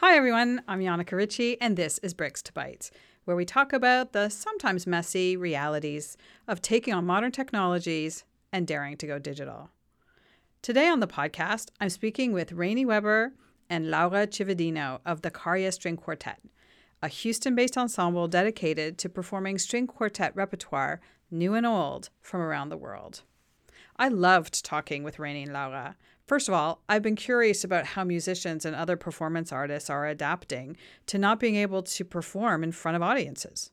Hi, everyone. I'm Janneke Ritchie, and this is Bricks to Bytes, where we talk about the sometimes messy realities of taking on modern technologies and daring to go digital. Today on the podcast, I'm speaking with Rainey Weber and Laura Cividino of the Carya String Quartet, a Houston based ensemble dedicated to performing string quartet repertoire, new and old, from around the world. I loved talking with Rainey and Laura First of all, I've been curious about how musicians and other performance artists are adapting to not being able to perform in front of audiences.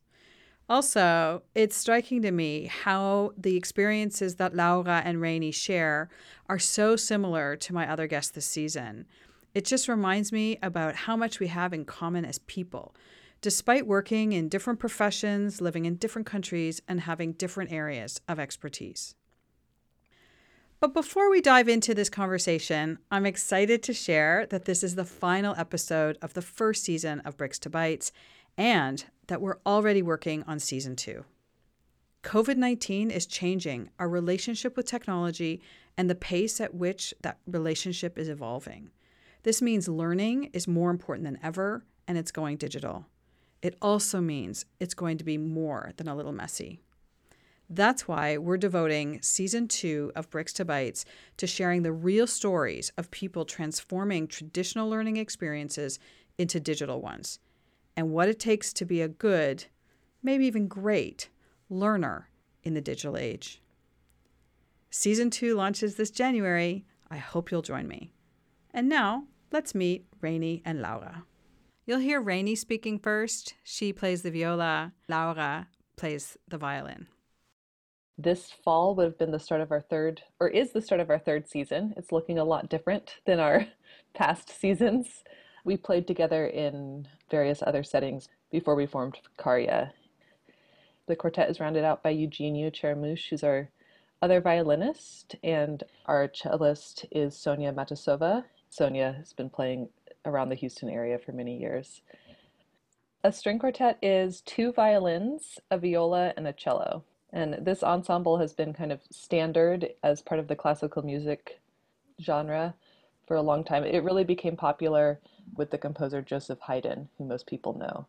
Also, it's striking to me how the experiences that Laura and Rainey share are so similar to my other guests this season. It just reminds me about how much we have in common as people, despite working in different professions, living in different countries, and having different areas of expertise. But before we dive into this conversation, I'm excited to share that this is the final episode of the first season of Bricks to Bytes and that we're already working on season two. COVID 19 is changing our relationship with technology and the pace at which that relationship is evolving. This means learning is more important than ever and it's going digital. It also means it's going to be more than a little messy. That's why we're devoting season two of Bricks to Bytes to sharing the real stories of people transforming traditional learning experiences into digital ones and what it takes to be a good, maybe even great, learner in the digital age. Season two launches this January. I hope you'll join me. And now, let's meet Rainey and Laura. You'll hear Rainey speaking first. She plays the viola, Laura plays the violin. This fall would have been the start of our third, or is the start of our third season. It's looking a lot different than our past seasons. We played together in various other settings before we formed Carya. The quartet is rounded out by Eugeniu Cheremoush, who's our other violinist, and our cellist is Sonya Matoussova. Sonya has been playing around the Houston area for many years. A string quartet is two violins, a viola, and a cello. And this ensemble has been kind of standard as part of the classical music genre for a long time. It really became popular with the composer Joseph Haydn, who most people know.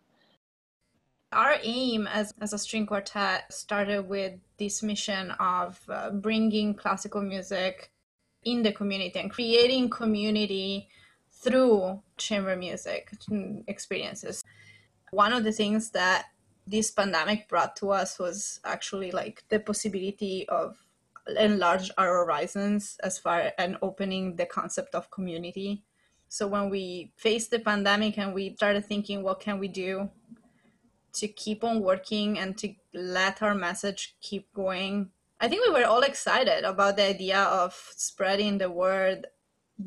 Our aim as, as a string quartet started with this mission of uh, bringing classical music in the community and creating community through chamber music experiences. One of the things that this pandemic brought to us was actually like the possibility of enlarge our horizons as far and opening the concept of community. So when we faced the pandemic and we started thinking what can we do to keep on working and to let our message keep going i think we were all excited about the idea of spreading the word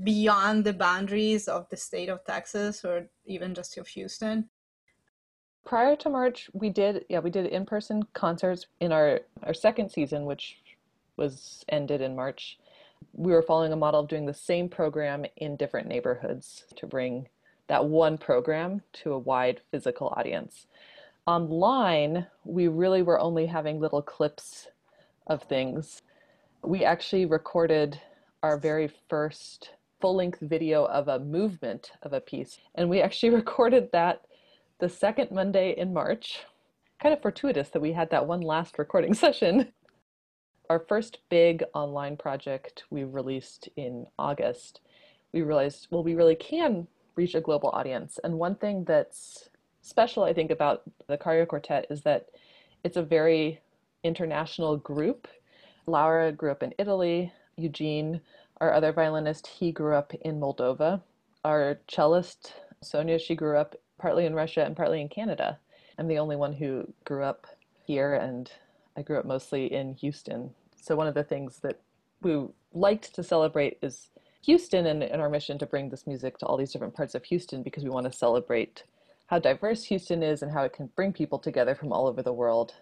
beyond the boundaries of the state of texas or even just of houston prior to March, we did yeah we did in-person concerts in our our second season, which was ended in March. We were following a model of doing the same program in different neighborhoods to bring that one program to a wide physical audience. Online, we really were only having little clips of things. We actually recorded our very first full length video of a movement of a piece, and we actually recorded that the second Monday in March. Kind of fortuitous that we had that one last recording session. Our first big online project we released in August, we realized, well, we really can reach a global audience. And one thing that's special, I think, about the Carya Quartet is that it's a very international group. Laura grew up in Italy. Eugene, our other violinist, he grew up in Moldova. Our cellist, Sonya, she grew up partly in Russia and partly in Canada. I'm the only one who grew up here, and I grew up mostly in Houston. So, one of the things that we liked to celebrate is Houston and, and our mission to bring this music to all these different parts of Houston because we want to celebrate how diverse Houston is and how it can bring people together from all over the world.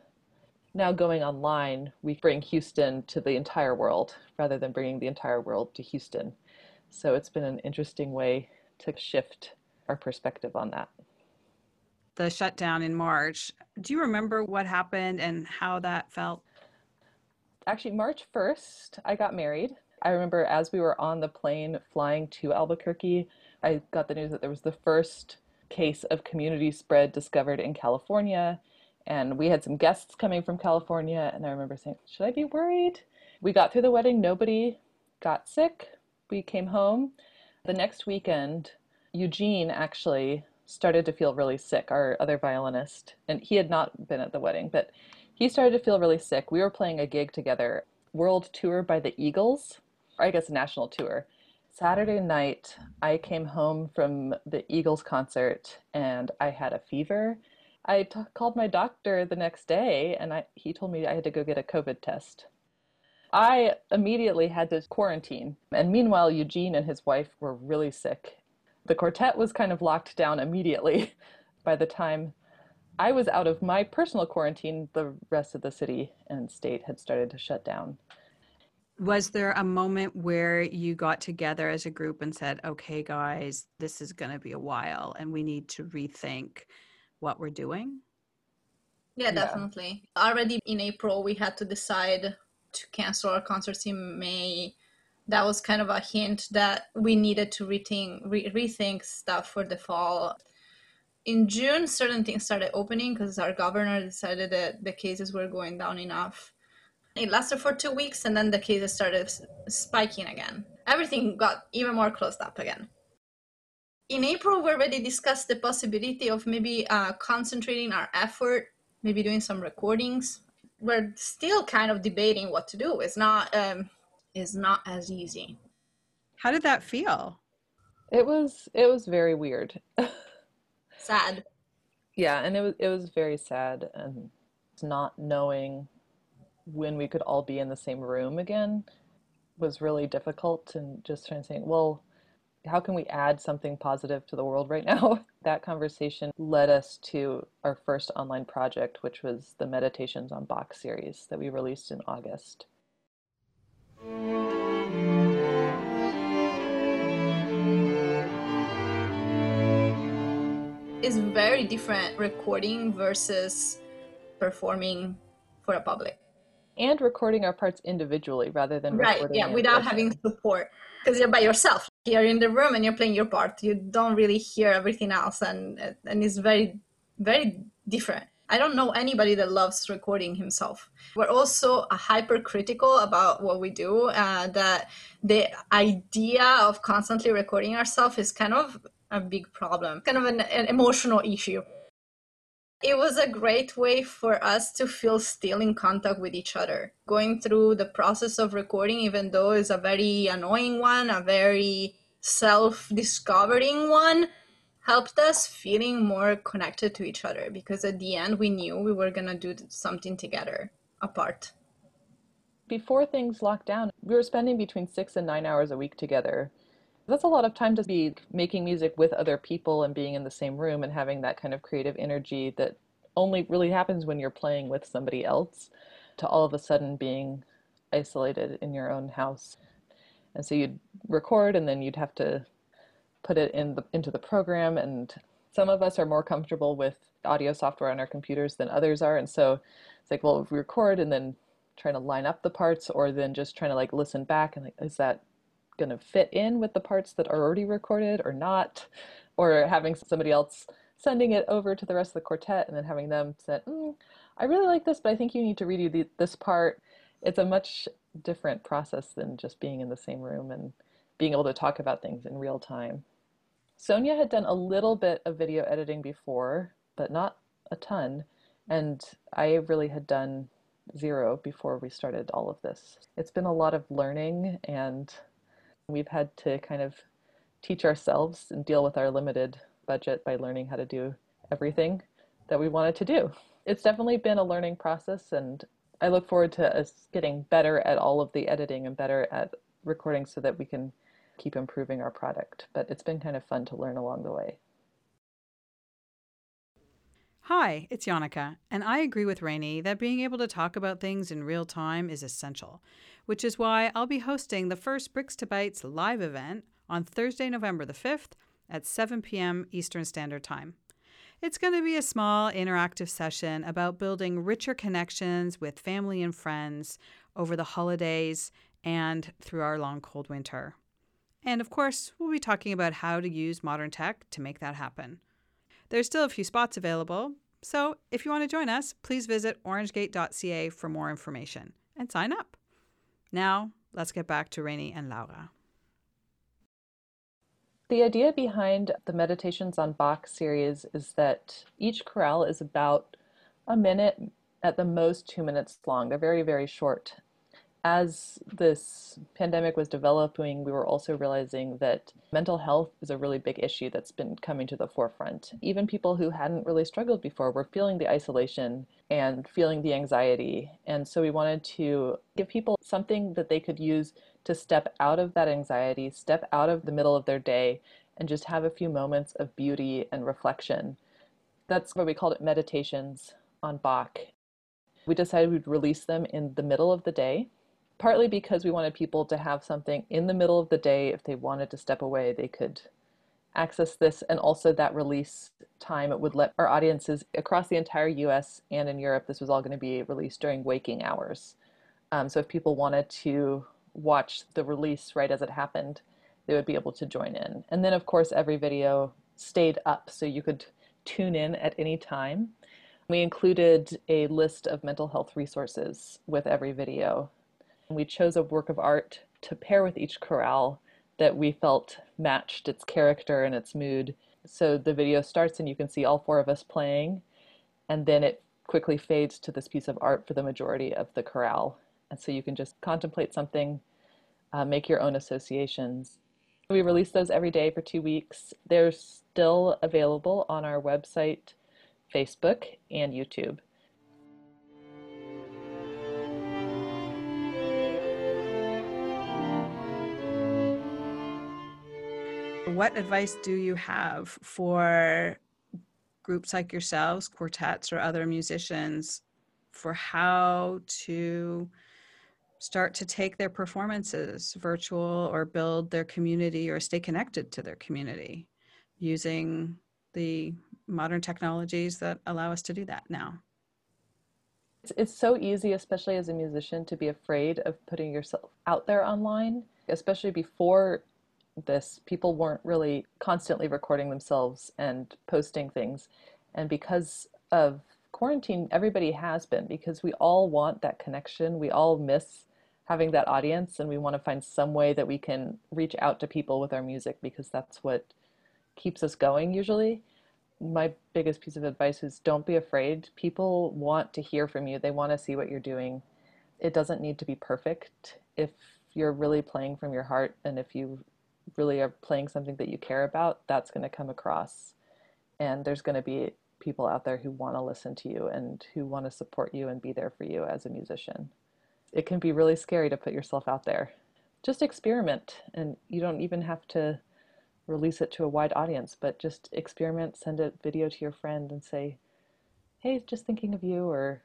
Now, going online, we bring Houston to the entire world rather than bringing the entire world to Houston. So, it's been an interesting way to shift our perspective on that the shutdown in March. Do you remember what happened and how that felt? Actually, March 1st, I got married. I remember as we were on the plane flying to Albuquerque, I got the news that there was the first case of community spread discovered in California. And we had some guests coming from California. And I remember saying, Should I be worried? We got through the wedding. Nobody got sick. We came home. The next weekend, Eugene actually started to feel really sick, our other violinist. And he had not been at the wedding, but he started to feel really sick. We were playing a gig together, world tour by the Eagles, or I guess national tour. Saturday night, I came home from the Eagles concert and I had a fever. I t- called my doctor the next day and I, he told me I had to go get a COVID test. I immediately had to quarantine. And meanwhile, Eugene and his wife were really sick. The quartet was kind of locked down immediately. By the time I was out of my personal quarantine, the rest of the city and state had started to shut down. Was there a moment where you got together as a group and said, okay, guys, this is going to be a while and we need to rethink what we're doing? Yeah, definitely. Yeah. Already in April, we had to decide to cancel our concerts in May. That was kind of a hint that we needed to rethink, re- rethink stuff for the fall. In June, certain things started opening because our governor decided that the cases were going down enough it lasted for two weeks, and then the cases started spiking again. Everything got even more closed up again. In April, we already discussed the possibility of maybe uh, concentrating our effort, maybe doing some recordings. We're still kind of debating what to do. It's not um, it's not as easy. How did that feel? It was it was very weird. sad. Yeah, and it was it was very sad and not knowing when we could all be in the same room again was really difficult and just trying to think, well, how can we add something positive to the world right now? that conversation led us to our first online project, which was the Meditations on Bach series that we released in August. It's very different recording versus performing for a public. And recording our parts individually rather than right yeah without having support because you're by yourself. You're in the room and you're playing your part. You don't really hear everything else and and it's very very different i don't know anybody that loves recording himself we're also hypercritical about what we do uh, that the idea of constantly recording ourselves is kind of a big problem kind of an, an emotional issue it was a great way for us to feel still in contact with each other. Going through the process of recording, even though it's a very annoying one, a very self discovering one, helped us feeling more connected to each other because at the end we knew we were going to do something together apart. Before things locked down, we were spending between six and nine hours a week together that's a lot of time to be making music with other people and being in the same room and having that kind of creative energy that only really happens when you're playing with somebody else to all of a sudden being isolated in your own house and so you'd record and then you'd have to put it in the into the program and some of us are more comfortable with audio software on our computers than others are and so it's like well if we record and then trying to line up the parts or then just trying to like listen back and like is that going to fit in with the parts that are already recorded or not, or having somebody else sending it over to the rest of the quartet and then having them say, mm, I really like this, but I think you need to redo the, this part. It's a much different process than just being in the same room and being able to talk about things in real time. Sonya had done a little bit of video editing before, but not a ton. And I really had done zero before we started all of this. It's been a lot of learning and We've had to kind of teach ourselves and deal with our limited budget by learning how to do everything that we wanted to do. It's definitely been a learning process, and I look forward to us getting better at all of the editing and better at recording so that we can keep improving our product. But it's been kind of fun to learn along the way. Hi, it's Janneke, and I agree with Rainey that being able to talk about things in real time is essential which is why I'll be hosting the first Bricks to Bytes live event on Thursday, November the 5th at 7 p.m. Eastern Standard Time. It's going to be a small interactive session about building richer connections with family and friends over the holidays and through our long cold winter. And of course, we'll be talking about how to use modern tech to make that happen. There's still a few spots available, so if you want to join us, please visit orangegate.ca for more information and sign up. Now, let's get back to Rainey and Laura. The idea behind the Meditations on Bach series is that each chorale is about a minute, at the most two minutes long. They're very, very short. As this pandemic was developing, we were also realizing that mental health is a really big issue that's been coming to the forefront. Even people who hadn't really struggled before were feeling the isolation and feeling the anxiety. And so we wanted to give people something that they could use to step out of that anxiety, step out of the middle of their day, and just have a few moments of beauty and reflection. That's why we called it Meditations on Bach. We decided we'd release them in the middle of the day, partly because we wanted people to have something in the middle of the day. If they wanted to step away, they could access this, and also that release time it would let our audiences across the entire US and in Europe, this was all going to be released during waking hours. Um, so if people wanted to watch the release right as it happened, they would be able to join in. And then, of course, every video stayed up so you could tune in at any time. We included a list of mental health resources with every video. We chose a work of art to pair with each chorale that we felt matched its character and its mood. So the video starts and you can see all four of us playing, and then it quickly fades to this piece of art for the majority of the chorale. And so you can just contemplate something, uh, make your own associations. We release those every day for two weeks. They're still available on our website, Facebook, and YouTube. What advice do you have for groups like yourselves, quartets, or other musicians for how to start to take their performances virtual or build their community or stay connected to their community using the modern technologies that allow us to do that now. It's, it's so easy, especially as a musician, to be afraid of putting yourself out there online, especially before this. People weren't really constantly recording themselves and posting things. And because of quarantine, everybody has been, because we all want that connection. We all miss having that audience and we want to find some way that we can reach out to people with our music because that's what keeps us going usually my biggest piece of advice is don't be afraid people want to hear from you they want to see what you're doing it doesn't need to be perfect if you're really playing from your heart and if you really are playing something that you care about that's going to come across and there's going to be people out there who want to listen to you and who want to support you and be there for you as a musician it can be really scary to put yourself out there. Just experiment, and you don't even have to release it to a wide audience, but just experiment, send a video to your friend and say, hey, just thinking of you, or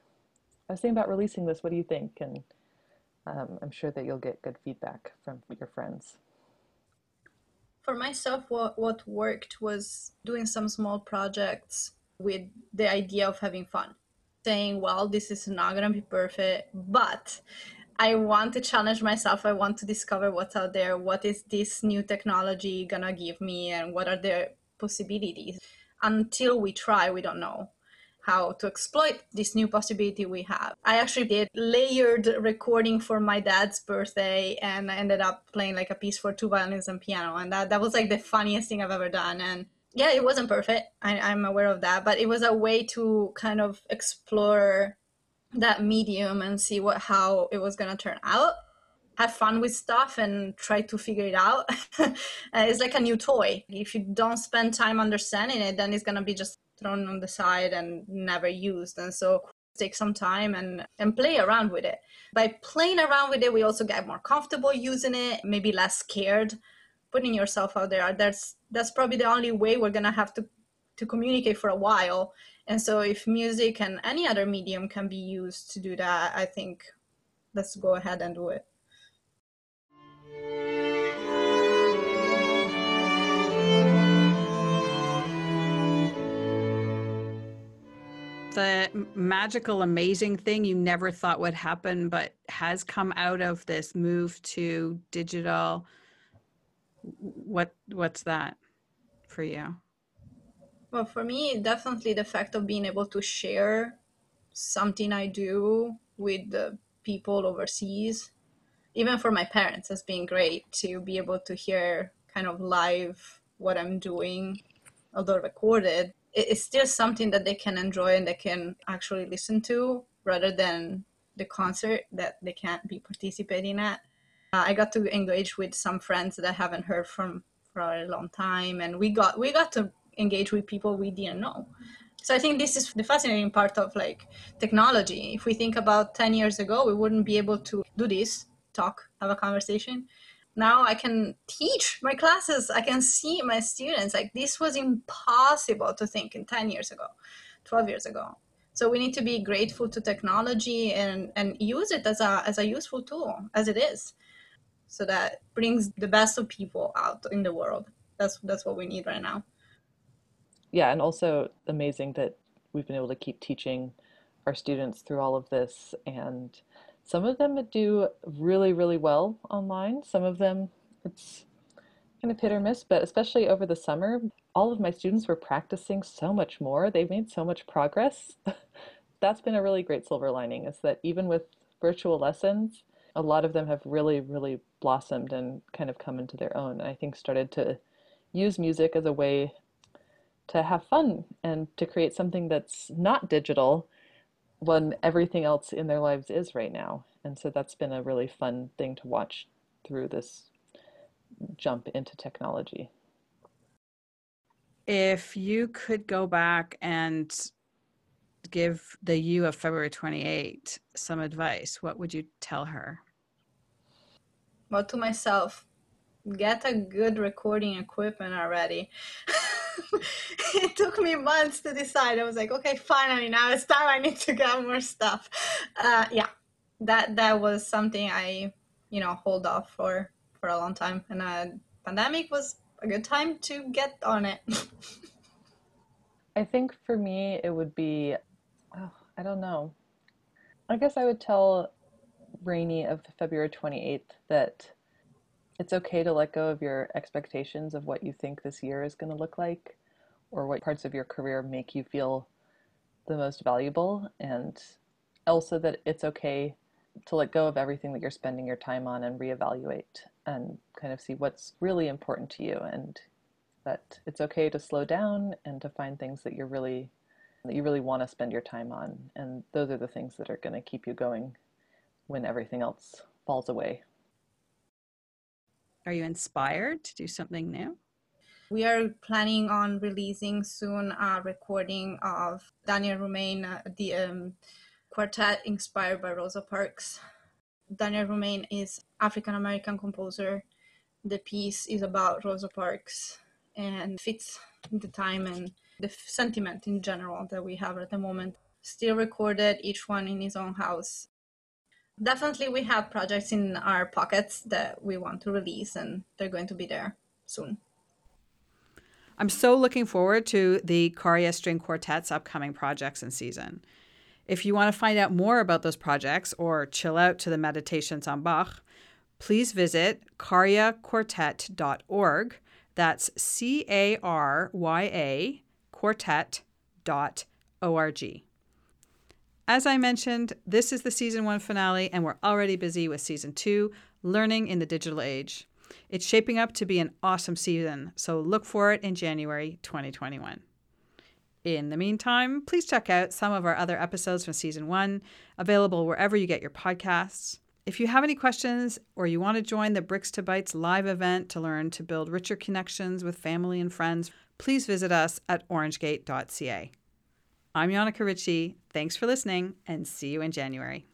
I was thinking about releasing this, what do you think? And um, I'm sure that you'll get good feedback from your friends. For myself, what, what worked was doing some small projects with the idea of having fun saying, well, this is not going to be perfect, but I want to challenge myself. I want to discover what's out there. What is this new technology going to give me, and what are the possibilities? Until we try, we don't know how to exploit this new possibility we have. I actually did layered recording for my dad's birthday and I ended up playing like a piece for two violins and piano and that, that was like the funniest thing I've ever done and yeah, it wasn't perfect. I, I'm aware of that, but it was a way to kind of explore that medium and see what how it was gonna turn out. Have fun with stuff and try to figure it out. Uh, it's like a new toy. If you don't spend time understanding it, then it's gonna be just thrown on the side and never used. And so take some time and and play around with it. By playing around with it, we also get more comfortable using it, maybe less scared putting yourself out there that's that's probably the only way we're gonna have to to communicate for a while and so if music and any other medium can be used to do that i think let's go ahead and do it the magical, amazing thing you never thought would happen, but has come out of this move to digital? What What's that for you? Well, for me, definitely the fact of being able to share something I do with the people overseas, even for my parents, has been great to be able to hear kind of live what I'm doing, although recorded. It's still something that they can enjoy and they can actually listen to rather than the concert that they can't be participating at. Uh, I got to engage with some friends that I haven't heard from for a long time, and we got we got to engage with people we didn't know. So I think this is the fascinating part of like technology. If we think about 10 years ago, we wouldn't be able to do this, talk, have a conversation. Now I can teach my classes. I can see my students. Like this was impossible to think in 10 years ago, 12 years ago. So we need to be grateful to technology and, and use it as a, as a useful tool as it is. So that brings the best of people out in the world. That's, that's what we need right now yeah, and also amazing that we've been able to keep teaching our students through all of this. And some of them do really, really well online. Some of them, it's kind of hit or miss, but especially over the summer, all of my students were practicing so much more. They've made so much progress. That's been a really great silver lining is that even with virtual lessons, a lot of them have really, really blossomed and kind of come into their own. I think started to use music as a way to have fun and to create something that's not digital when everything else in their lives is right now. And so that's been a really fun thing to watch through this jump into technology. If you could go back and give the you of February 28 some advice, what would you tell her? Well, to myself, get a good recording equipment already. it took me months to decide. I was like, okay, finally, now it's time. I need to get more stuff. Uh, yeah, that that was something I, you know, hold off for for a long time, and uh, pandemic was a good time to get on it. I think for me, it would be, oh, I don't know. I guess I would tell Rainey of February 28th that it's okay to let go of your expectations of what you think this year is going to look like or what parts of your career make you feel the most valuable and also that it's okay to let go of everything that you're spending your time on and reevaluate and kind of see what's really important to you and that it's okay to slow down and to find things that you're really that you really want to spend your time on and those are the things that are going to keep you going when everything else falls away are you inspired to do something new? We are planning on releasing soon a recording of Daniel Roumain, uh, the um, quartet inspired by Rosa Parks. Daniel Roumain is African American composer. The piece is about Rosa Parks and fits the time and the sentiment in general that we have at the moment. Still recorded, each one in his own house definitely we have projects in our pockets that we want to release and they're going to be there soon. I'm so looking forward to the Carya string quartet's upcoming projects and season. If you want to find out more about those projects or chill out to the meditations on bach please visit caryaquartet.org that's c-a-r-y-a quartet.org as I mentioned, this is the season one finale, and we're already busy with season two, Learning in the Digital Age. It's shaping up to be an awesome season, so look for it in January 2021. In the meantime, please check out some of our other episodes from season one, available wherever you get your podcasts. If you have any questions or you want to join the Bricks to Bytes live event to learn to build richer connections with family and friends, please visit us at orangegate.ca. I'm Janneke Ritchie. Thanks for listening and see you in January.